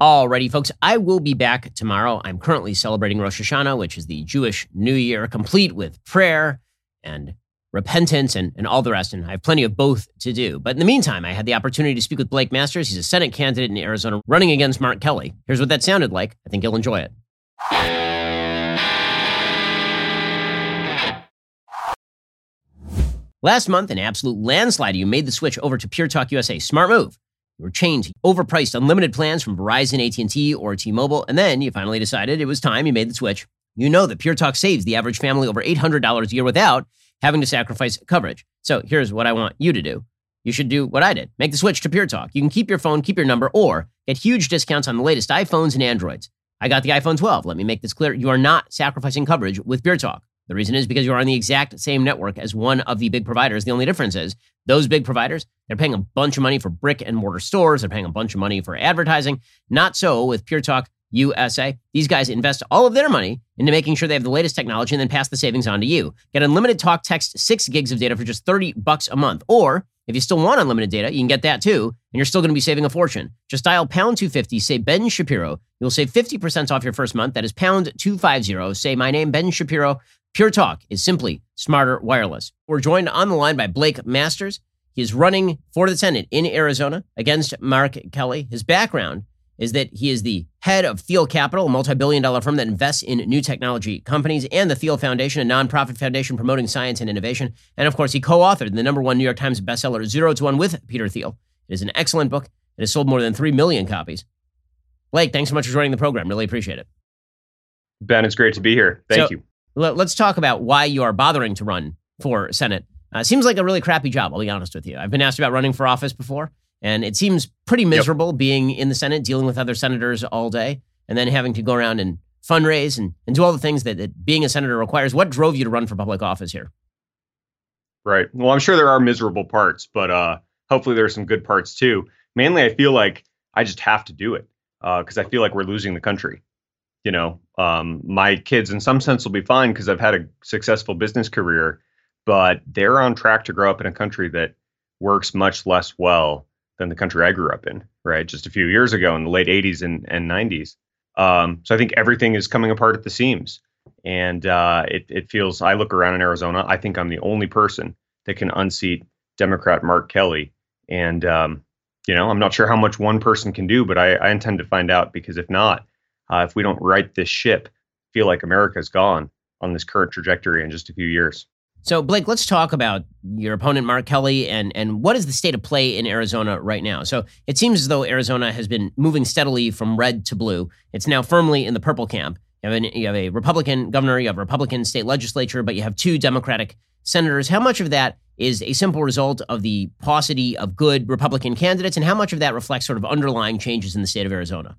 Alrighty, folks, I will be back tomorrow. I'm currently celebrating Rosh Hashanah, which is the Jewish New Year, complete with prayer and repentance and, and all the rest. And I have plenty of both to do. But in the meantime, I had the opportunity to speak with Blake Masters. He's a Senate candidate in Arizona running against Mark Kelly. Here's what that sounded like. I think you'll enjoy it. Last month, an absolute landslide, you made the switch over to Pure Talk USA. Smart move. You were chained to overpriced unlimited plans from Verizon, AT&T, or T-Mobile, and then you finally decided it was time. You made the switch. You know that Pure Talk saves the average family over $800 a year without having to sacrifice coverage. So here's what I want you to do. You should do what I did. Make the switch to Pure Talk. You can keep your phone, keep your number, or get huge discounts on the latest iPhones and Androids. I got the iPhone 12. Let me make this clear. You are not sacrificing coverage with Pure Talk. The reason is because you are on the exact same network as one of the big providers. The only difference is those big providers, they're paying a bunch of money for brick and mortar stores. They're paying a bunch of money for advertising. Not so with Pure Talk USA. These guys invest all of their money into making sure they have the latest technology and then pass the savings on to you. Get unlimited talk, text, six gigs of data for just 30 bucks a month. Or if you still want unlimited data, you can get that too, and you're still going to be saving a fortune. Just dial pound 250, say Ben Shapiro. You'll save 50% off your first month. That is pound 250. Say my name, Ben Shapiro. Pure Talk is simply smarter wireless. We're joined on the line by Blake Masters. He is running for the Senate in Arizona against Mark Kelly. His background is that he is the head of Thiel Capital, a multi billion dollar firm that invests in new technology companies, and the Thiel Foundation, a nonprofit foundation promoting science and innovation. And of course, he co authored the number one New York Times bestseller, Zero to One with Peter Thiel. It is an excellent book. It has sold more than 3 million copies. Blake, thanks so much for joining the program. Really appreciate it. Ben, it's great to be here. Thank So, you. Let's talk about why you are bothering to run for Senate. Uh, seems like a really crappy job, I'll be honest with you. I've been asked about running for office before, and it seems pretty miserable being in the Senate, dealing with other senators all day, and then having to go around and fundraise and, and do all the things that, that being a senator requires. What drove you to run for public office here? Right. Well, I'm sure there are miserable parts, but uh, hopefully there are some good parts too. Mainly, I feel like I just have to do it because I feel like we're losing the country. You know, um, my kids, in some sense, will be fine because I've had a successful business career, but they're on track to grow up in a country that works much less well than the country I grew up in, right? Just a few years ago in the late 80s and, and 90s. Um, so I think everything is coming apart at the seams. And uh, it, it feels, I look around in Arizona, I think I'm the only person that can unseat Democrat Mark Kelly. And, um, you know, I'm not sure how much one person can do, but I, I intend to find out because if not, uh, if we don't right this ship, feel like America's gone on this current trajectory in just a few years. So, Blake, let's talk about your opponent, Mark Kelly, and, and what is the state of play in Arizona right now? So, it seems as though Arizona has been moving steadily from red to blue. It's now firmly in the purple camp. You have, an, you have a Republican governor, you have a Republican state legislature, but you have two Democratic senators. How much of that is a simple result of the paucity of good Republican candidates, and how much of that reflects sort of underlying changes in the state of Arizona?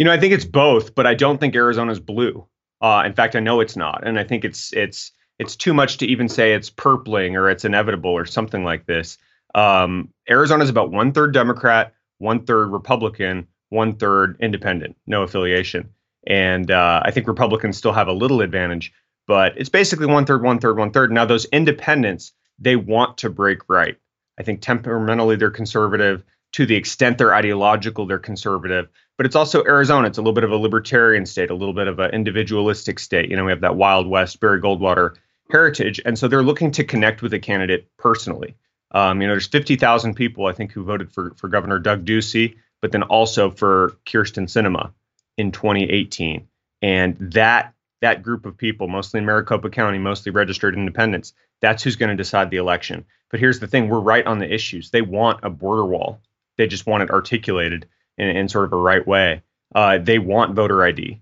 You know, I think it's both, but I don't think Arizona's blue. Uh, in fact, I know it's not, and I think it's it's it's too much to even say it's purpling or it's inevitable or something like this. Um, Arizona is about one third Democrat, one third Republican, one third independent, no affiliation, and uh, I think Republicans still have a little advantage, but it's basically one third, one third, one third. Now those independents, they want to break right. I think temperamentally they're conservative. To the extent they're ideological, they're conservative but it's also Arizona. It's a little bit of a libertarian state, a little bit of an individualistic state. You know, we have that Wild West, Barry Goldwater heritage, and so they're looking to connect with a candidate personally. Um, you know, there's 50,000 people I think who voted for for Governor Doug Ducey, but then also for Kyrsten Sinema in 2018, and that that group of people, mostly in Maricopa County, mostly registered independents, that's who's going to decide the election. But here's the thing: we're right on the issues. They want a border wall. They just want it articulated in, in sort of a right way. Uh, they want voter ID.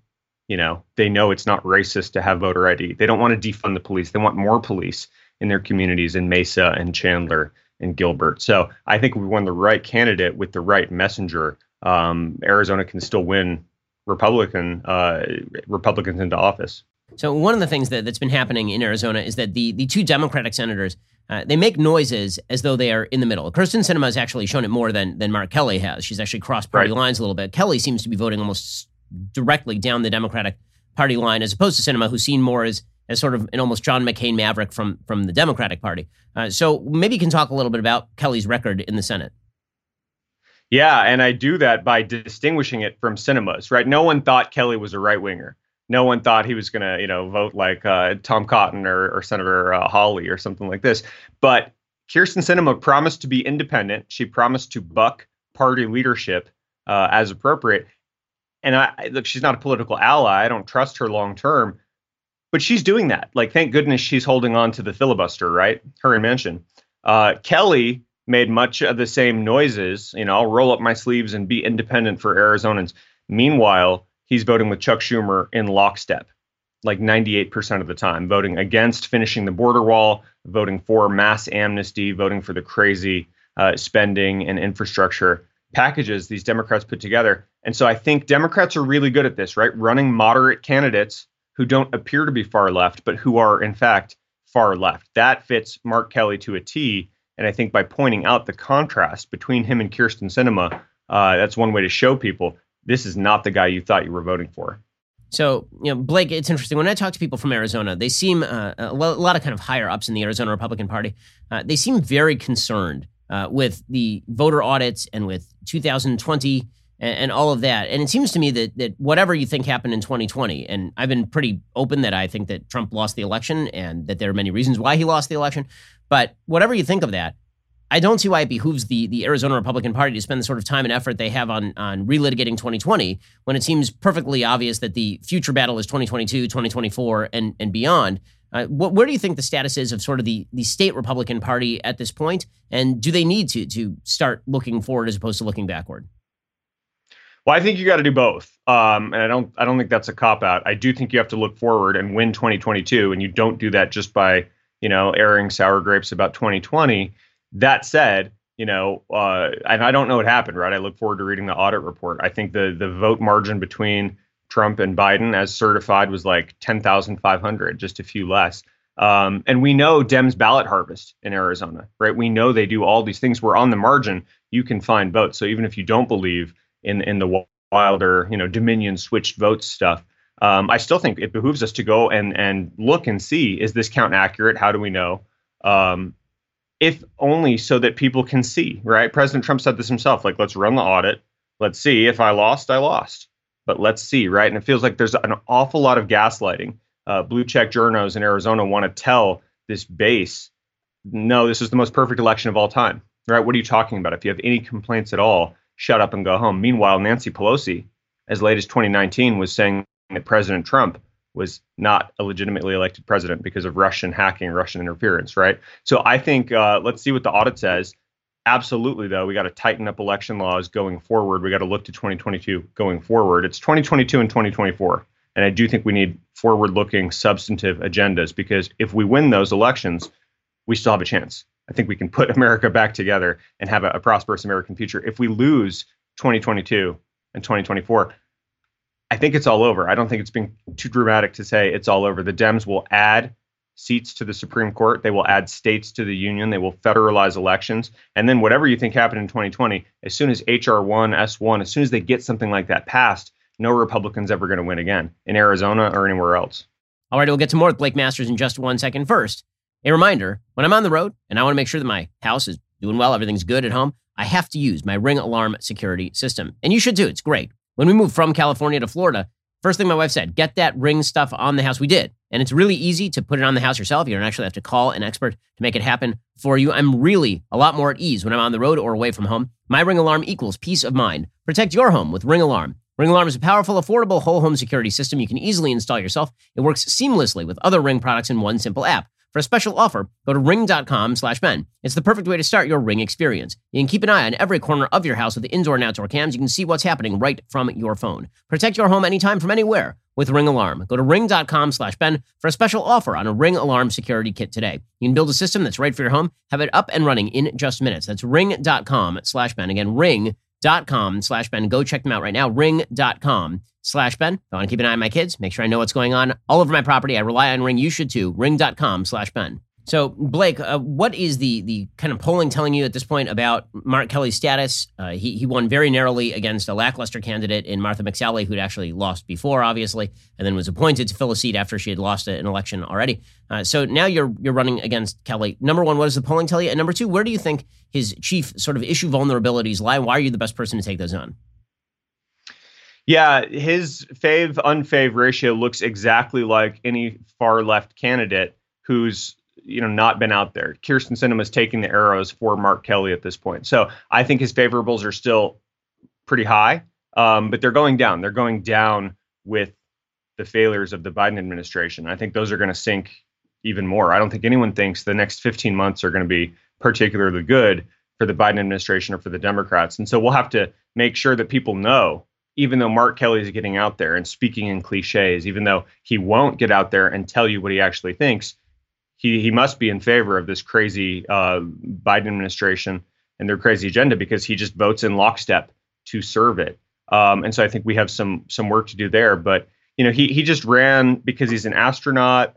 You know, they know it's not racist to have voter ID. They don't want to defund the police. They want more police in their communities in Mesa and Chandler and Gilbert. So I think we won the right candidate with the right messenger. Um, Arizona can still win Republican uh, Republicans into office. So one of the things that, that's been happening in Arizona is that the the two Democratic senators uh, they make noises as though they are in the middle. Kyrsten Sinema has actually shown it more than than Mark Kelly has. She's actually crossed party Right. lines a little bit. Kelly seems to be voting almost directly down the Democratic Party line, as opposed to Sinema, who's seen more as as sort of an almost John McCain maverick from from the Democratic Party. Uh, so maybe you can talk a little bit about Kelly's record in the Senate. Yeah, and I do that by distinguishing it from Sinema's, right? No one thought Kelly was a right winger. No one thought he was going to, you know, vote like uh, Tom Cotton or, or Senator uh, Hawley or something like this. But Kyrsten Sinema promised to be independent. She promised to buck party leadership uh, as appropriate. And I look, she's not a political ally. I don't trust her long term, but she's doing that. Like, thank goodness she's holding on to the filibuster, right? Her and. Uh, Kelly made much of the same noises. You know, I'll roll up my sleeves and be independent for Arizonans. Meanwhile, he's voting with Chuck Schumer in lockstep, like 98% of the time, voting against finishing the border wall, voting for mass amnesty, voting for the crazy uh, spending and infrastructure packages these Democrats put together. And so I think Democrats are really good at this, right? Running moderate candidates who don't appear to be far left, but who are, in fact, far left. That fits Mark Kelly to a T. And I think by pointing out the contrast between him and Kyrsten Sinema, uh, that's one way to show people this is not the guy you thought you were voting for. So, you know, Blake, it's interesting. When I talk to people from Arizona, they seem uh, a lot of kind of higher ups in the Arizona Republican Party. Uh, they seem very concerned uh, with the voter audits and with 2020 and, and, all of that. And it seems to me that that whatever you think happened in 2020, and I've been pretty open that I think that Trump lost the election and that there are many reasons why he lost the election. But whatever you think of that, I don't see why it behooves the the Arizona Republican Party to spend the sort of time and effort they have on on relitigating 2020 when it seems perfectly obvious that the future battle is 2022, 2024, and and beyond. Uh, what, where do you think the status is of sort of the the state Republican Party at this point, and do they need to to start looking forward as opposed to looking backward? Well, I think you got to do both, um, and I don't I don't think that's a cop out. I do think you have to look forward and win 2022, and you don't do that just by you know airing sour grapes about 2020 that said, you know, uh, and I don't know what happened, right? I look forward to reading the audit report. I think the the vote margin between Trump and Biden, as certified, was like ten thousand five hundred, just a few less. Um, and we know Dems ballot harvest in Arizona, right? We know they do all these things We're on the margin you can find votes. So even if you don't believe in in the wilder, you know, Dominion switched votes stuff, um, I still think it behooves us to go and and look and see is this count accurate? How do we know? Um, if only so that people can see, right? President Trump said this himself like, let's run the audit. Let's see. If I lost, I lost. But let's see, right? And it feels like there's an awful lot of gaslighting. Uh, blue check journos in Arizona want to tell this base, no, this is the most perfect election of all time, right? What are you talking about? If you have any complaints at all, shut up and go home. Meanwhile, Nancy Pelosi, as late as 2019, was saying that President Trump was not a legitimately elected president because of Russian hacking, Russian interference, right? So I think uh, let's see what the audit says. Absolutely, though, we got to tighten up election laws going forward. We got to look to 2022 going forward. It's 2022 and 2024. And I do think we need forward looking substantive agendas because if we win those elections, we still have a chance. I think we can put America back together and have a, a prosperous American future. If we lose 2022 and 2024, I think it's all over. I don't think it's been too dramatic to say it's all over. The Dems will add seats to the Supreme Court. They will add states to the union. They will federalize elections. And then whatever you think happened in 2020, as soon as HR 1, S1, as soon as they get something like that passed, no Republican's ever going to win again in Arizona or anywhere else. All right, we'll get to more with Blake Masters in just one second. First, a reminder when I'm on the road and I want to make sure that my house is doing well, everything's good at home, I have to use my Ring Alarm security system. And you should too. It's great. When we moved from California to Florida, first thing my wife said, get that ring stuff on the house. We did. And it's really easy to put it on the house yourself. You don't actually have to call an expert to make it happen for you. I'm really a lot more at ease when I'm on the road or away from home. My ring alarm equals peace of mind. Protect your home with Ring Alarm. Ring Alarm is a powerful, affordable whole home security system you can easily install yourself. It works seamlessly with other Ring products in one simple app. For a special offer, go to ring.com slash Ben. It's the perfect way to start your ring experience. You can keep an eye on every corner of your house with the indoor and outdoor cams. You can see what's happening right from your phone. Protect your home anytime from anywhere with Ring Alarm. Go to ring.com slash Ben for a special offer on a Ring Alarm security kit today. You can build a system that's right for your home, have it up and running in just minutes. That's ring.com slash Ben. Again, ring.com slash Ben. Go check them out right now. Ring.com slash Ben. I want to keep an eye on my kids, make sure I know what's going on all over my property. I rely on Ring. You should too. Ring.com slash Ben. So, Blake, uh, what is the the kind of polling telling you at this point about Mark Kelly's status? Uh, he he won very narrowly against a lackluster candidate in Martha McSally, who'd actually lost before, obviously, and then was appointed to fill a seat after she had lost an election already. Uh, so now you're you're running against Kelly. Number one, what does the polling tell you? And number two, where do you think his chief sort of issue vulnerabilities lie? Why are you the best person to take those on? Yeah, his fave unfave ratio looks exactly like any far left candidate who's you know not been out there. Kyrsten Sinema is taking the arrows for Mark Kelly at this point. So I think his favorables are still pretty high, um, but they're going down. They're going down with the failures of the Biden administration. I think those are going to sink even more. I don't think anyone thinks the next 15 months are going to be particularly good for the Biden administration or for the Democrats. And so we'll have to make sure that people know even though Mark Kelly is getting out there and speaking in cliches, even though he won't get out there and tell you what he actually thinks, he he must be in favor of this crazy uh, Biden administration and their crazy agenda because he just votes in lockstep to serve it. Um, and so I think we have some some work to do there. But you know, he he just ran because he's an astronaut.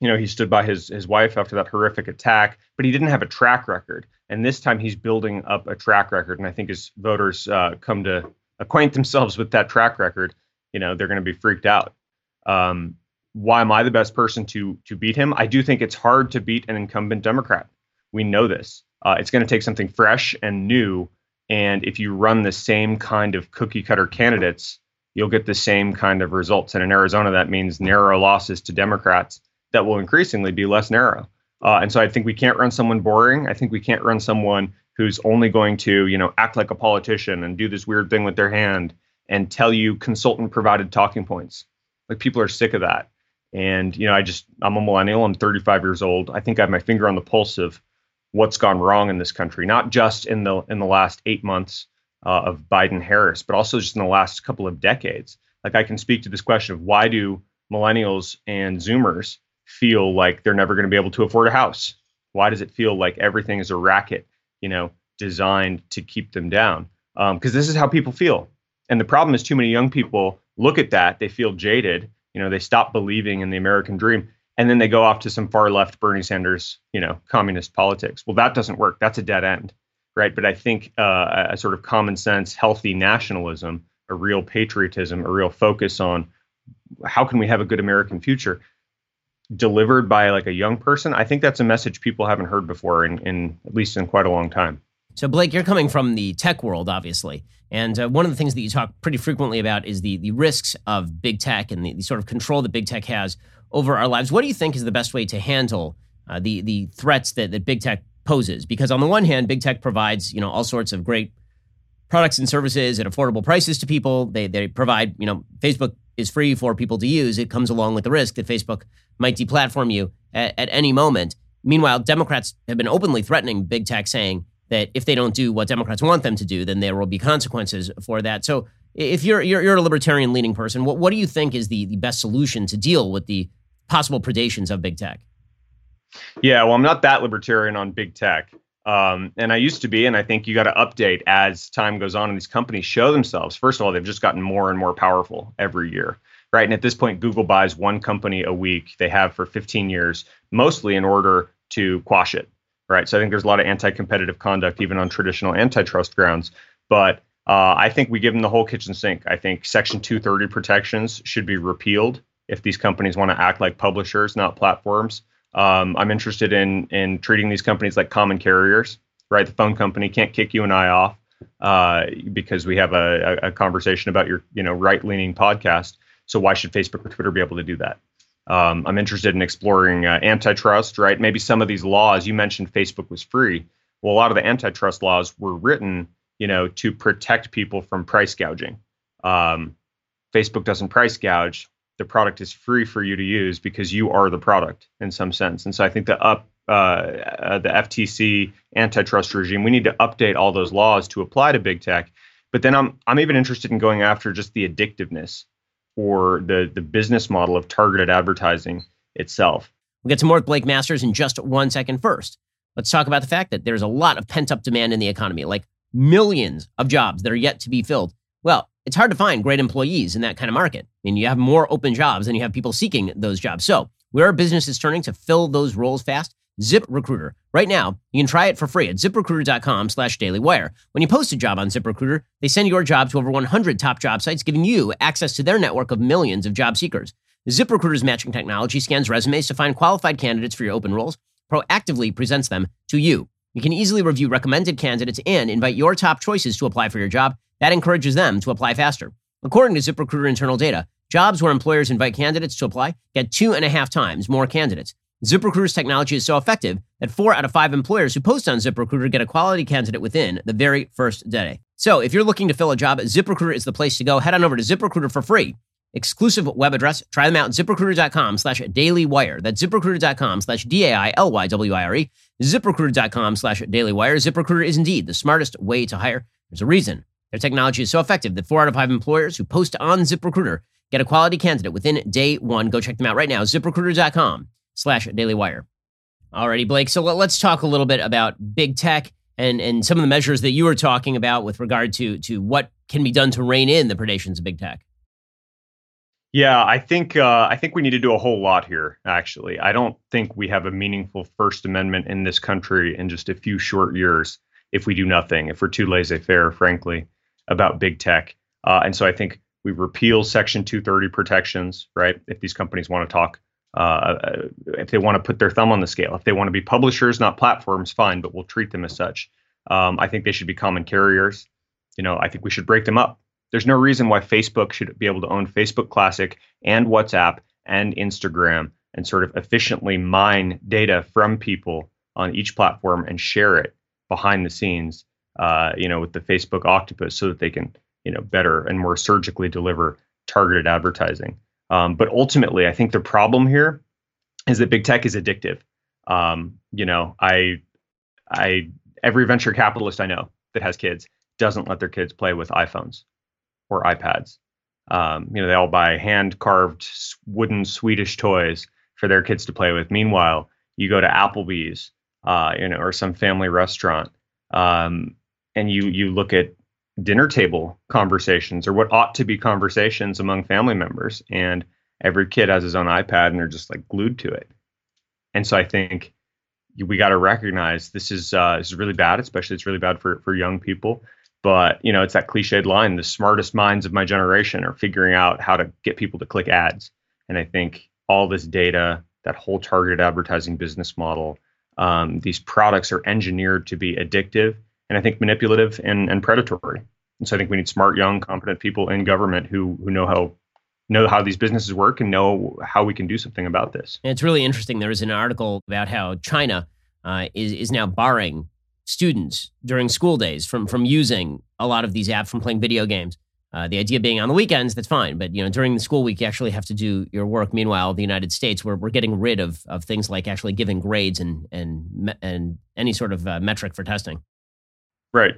You know, he stood by his his wife after that horrific attack, but he didn't have a track record. And this time he's building up a track record. And I think as voters uh, come to acquaint themselves with that track record, you know, they're going to be freaked out. Um, why am I the best person to to beat him? I do think it's hard to beat an incumbent Democrat. We know this. Uh, it's going to take something fresh and new. And if you run the same kind of cookie cutter candidates, you'll get the same kind of results. And in Arizona, that means narrow losses to Democrats that will increasingly be less narrow. Uh, and so I think we can't run someone boring. I think we can't run someone who's only going to, you know, act like a politician and do this weird thing with their hand and tell you consultant provided talking points. Like people are sick of that. And, you know, I just, I'm a millennial. I'm 35 years old. I think I have my finger on the pulse of what's gone wrong in this country, not just in the in the last eight months uh, of Biden Harris, but also just in the last couple of decades. Like I can speak to this question of why do millennials and Zoomers feel like they're never going to be able to afford a house? Why does it feel like everything is a racket, you know, designed to keep them down? Because um, this is how people feel. And the problem is, too many young people look at that, they feel jaded, you know, they stop believing in the American dream and then they go off to some far left Bernie Sanders, you know, communist politics. Well, that doesn't work. That's a dead end, right? But I think uh, a sort of common sense, healthy nationalism, a real patriotism, a real focus on how can we have a good American future delivered by like a young person, I think that's a message people haven't heard before in, in at least in quite a long time. So, Blake, you're coming from the tech world, obviously. And uh, one of the things that you talk pretty frequently about is the, the risks of big tech and the, the, sort of control that big tech has over our lives. What do you think is the best way to handle uh, the, the threats that, that big tech poses? Because on the one hand, big tech provides you know all sorts of great products and services at affordable prices to people. They, they provide, you know, Facebook is free for people to use. It comes along with the risk that Facebook might deplatform you at, at any moment. Meanwhile, Democrats have been openly threatening big tech, saying that if they don't do what Democrats want them to do, then there will be consequences for that. So if you're you're, you're a libertarian leaning person, what, what do you think is the, the best solution to deal with the possible predations of big tech? Yeah, well, I'm not that libertarian on big tech. Um, and I used to be, and I think you got to update as time goes on and these companies show themselves. First of all, they've just gotten more and more powerful every year, right? And at this point, Google buys one company a week. They have for 15 years, mostly in order to quash it, right? So I think there's a lot of anti-competitive conduct even on traditional antitrust grounds. But uh, I think we give them the whole kitchen sink. I think Section 230 protections should be repealed if these companies want to act like publishers, not platforms. Um, I'm interested in in treating these companies like common carriers, right? The phone company can't kick you and I off uh, because we have a, a, conversation about your you know right leaning podcast. So why should Facebook or Twitter be able to do that? Um, I'm interested in exploring uh, antitrust, right? Maybe some of these laws you mentioned Facebook was free. Well, a lot of the antitrust laws were written, you know, to protect people from price gouging. Um, Facebook doesn't price gouge. The product is free for you to use because you are the product in some sense. And so I think the up uh, uh, the FTC antitrust regime, we need to update all those laws to apply to big tech. But then I'm I'm even interested in going after just the addictiveness or the the business model of targeted advertising itself. We'll get to more with Blake Masters in just one second. First, let's talk about the fact that there's a lot of pent up demand in the economy, like millions of jobs that are yet to be filled. Well, it's hard to find great employees in that kind of market. I mean, you have more open jobs than you have people seeking those jobs. So, where are businesses turning to fill those roles fast? ZipRecruiter. Right now, you can try it for free at ziprecruiter.com slash dailywire. When you post a job on ZipRecruiter, they send your job to over 100 top job sites, giving you access to their network of millions of job seekers. ZipRecruiter's matching technology scans resumes to find qualified candidates for your open roles, proactively presents them to you. You can easily review recommended candidates and invite your top choices to apply for your job. That encourages them to apply faster. According to ZipRecruiter internal data, jobs where employers invite candidates to apply get two and a half times more candidates. ZipRecruiter's technology is so effective that four out of five employers who post on ZipRecruiter get a quality candidate within the very first day. So if you're looking to fill a job, ZipRecruiter is the place to go. Head on over to ZipRecruiter for free. Exclusive web address. Try them out ziprecruiter.com slash dailywire. That's ziprecruiter.com slash D-A-I-L-Y-W-I-R-E. ZipRecruiter.com slash dailywire. ZipRecruiter is indeed the smartest way to hire. There's a reason. Their technology is so effective that four out of five employers who post on ZipRecruiter get a quality candidate within day one. Go check them out right now. ZipRecruiter.com slash Daily Wire. Alrighty, Blake. So let's talk a little bit about big tech and, and some of the measures that you were talking about with regard to, to what can be done to rein in the predations of big tech. Yeah, I think uh, I think we need to do a whole lot here. Actually, I don't think we have a meaningful First Amendment in this country in just a few short years if we do nothing. If we're too laissez-faire, frankly, about big tech, uh, and so I think we repeal Section 230 protections. Right, if these companies want to talk uh, if they want to put their thumb on the scale. If they want to be publishers, not platforms, fine, but we'll treat them as such. Um, I think they should be common carriers. You know, I think we should break them up. There's no reason why Facebook should be able to own Facebook Classic and WhatsApp and Instagram and sort of efficiently mine data from people on each platform and share it behind the scenes, uh, you know, with the Facebook octopus so that they can, you know, better and more surgically deliver targeted advertising. Um, but ultimately, I think the problem here is that big tech is addictive. Um, you know, I, I, every venture capitalist I know that has kids doesn't let their kids play with iPhones or iPads. Um, you know, they all buy hand carved wooden Swedish toys for their kids to play with. Meanwhile, you go to Applebee's, uh, you know, or some family restaurant, um, and you you look at dinner table conversations or what ought to be conversations among family members. And every kid has his own ipad and they're just like glued to it. And so i think we got to recognize this is uh, this is really bad especially it's really bad for for young people. But you know it's that cliched line the smartest minds of my generation are figuring out how to get people to click ads. And i think all this data that whole targeted advertising business model um, these products are engineered to be addictive and I think manipulative and, and predatory. And so I think we need smart, young, competent people in government who who know how know how these businesses work and know how we can do something about this. And it's really interesting. There was an article about how China uh, is is now barring students during school days from from using a lot of these apps from playing video games. Uh, the idea being on the weekends, that's fine, but you know during the school week you actually have to do your work. Meanwhile, the United States, we're we're getting rid of of things like actually giving grades and and and any sort of uh, metric for testing. Right.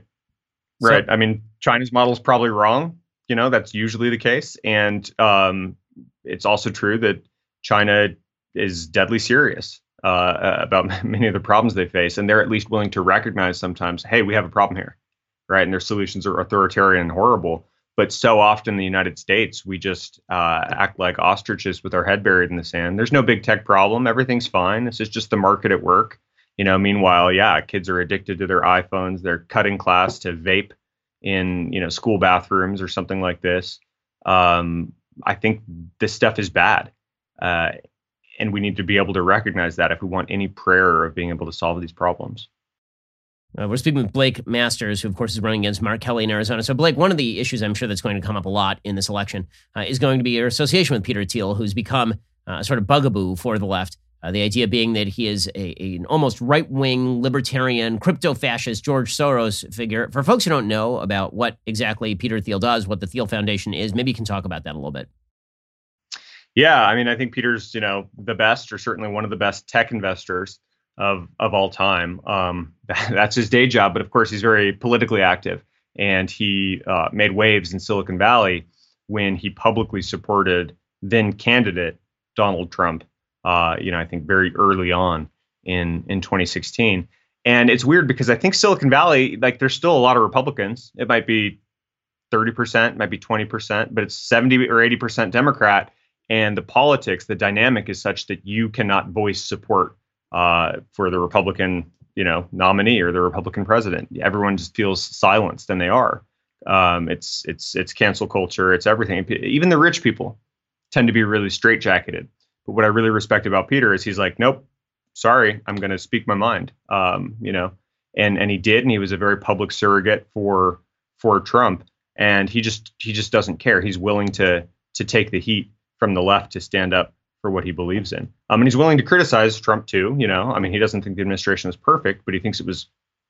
Right. So, I mean, China's model is probably wrong. You know, that's usually the case. And um, it's also true that China is deadly serious uh, about many of the problems they face. And they're at least willing to recognize sometimes, hey, we have a problem here. Right. And their solutions are authoritarian and horrible. But so often in the United States, we just uh, act like ostriches with our head buried in the sand. There's no big tech problem. Everything's fine. This is just the market at work. You know, meanwhile, yeah, kids are addicted to their iPhones. They're cutting class to vape in you know school bathrooms or something like this. Um, I think this stuff is bad, uh, and we need to be able to recognize that if we want any prayer of being able to solve these problems. Uh, we're speaking with Blake Masters, who, of course, is running against Mark Kelly in Arizona. So, Blake, one of the issues I'm sure that's going to come up a lot in this election uh, is going to be your association with Peter Thiel, who's become uh, sort of bugaboo for the left. Uh, the idea being that he is a, a an almost right wing, libertarian, crypto fascist George Soros figure. For folks who don't know about what exactly Peter Thiel does, what the Thiel Foundation is, maybe you can talk about that a little bit. Yeah, I mean, I think Peter's, you know, the best, or certainly one of the best tech investors of of all time. Um, that's his day job, but of course, he's very politically active, and he uh, made waves in Silicon Valley when he publicly supported then candidate Donald Trump uh, you know, I think very early on in in 2016. And it's weird because I think Silicon Valley, like, there's still a lot of Republicans. It might be 30%, might be 20%, but it's 70 or 80% Democrat. And the politics, the dynamic is such that you cannot voice support uh, for the Republican, you know, nominee or the Republican president. Everyone just feels silenced, and they are. Um, it's it's it's cancel culture. It's everything. Even the rich people tend to be really straitjacketed. But what I really respect about Peter is he's like, nope, sorry, I'm going to speak my mind. Um, you know, and and he did, and he was a very public surrogate for for Trump, and he just he just doesn't care. He's willing to to take the heat from the left to stand up for what he believes in. Um, and he's willing to criticize Trump too. You know, I mean, he doesn't think the administration is perfect, but he thinks it was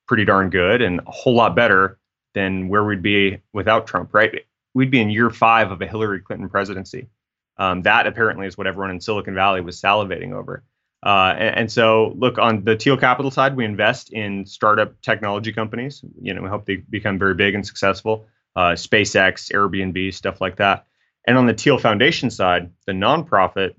pretty darn good and a whole lot better than where we'd be without Trump. Right? We'd be in year five of a Hillary Clinton presidency. Um, that apparently is what everyone in Silicon Valley was salivating over. Uh, and, and, so, look on the Thiel Capital side, we invest in startup technology companies. You know, we hope they become very big and successful. Uh, SpaceX, Airbnb, stuff like that. And on the Thiel Foundation side, the nonprofit,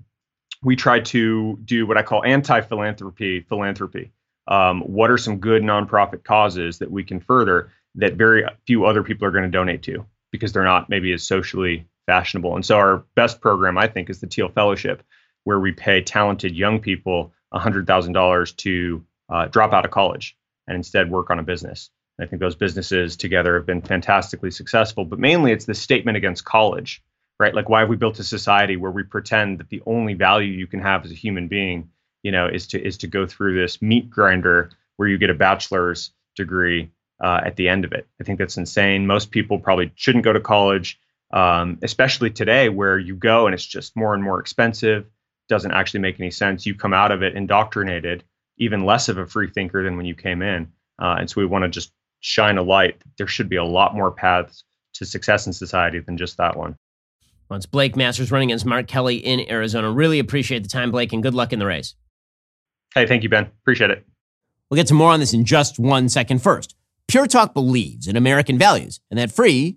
we try to do what I call anti-philanthropy philanthropy. Um, what are some good nonprofit causes that we can further that very few other people are going to donate to because they're not maybe as socially fashionable. And so our best program, I think, is the Thiel Fellowship, where we pay talented young people $100,000 to uh, drop out of college and instead work on a business. And I think those businesses together have been fantastically successful, but mainly it's the statement against college, right? Like, why have we built a society where we pretend that the only value you can have as a human being, you know, is to is to go through this meat grinder where you get a bachelor's degree uh, at the end of it? I think that's insane. Most people probably shouldn't go to college um, especially today where you go and it's just more and more expensive, doesn't actually make any sense. You come out of it indoctrinated, even less of a free thinker than when you came in. Uh, and so we want to just shine a light. There should be a lot more paths to success in society than just that one. Well, it's Blake Masters running against Mark Kelly in Arizona. Really appreciate the time, Blake, and good luck in the race. Hey, thank you, Ben. Appreciate it. We'll get to more on this in just one second. First, Pure Talk believes in American values, and that free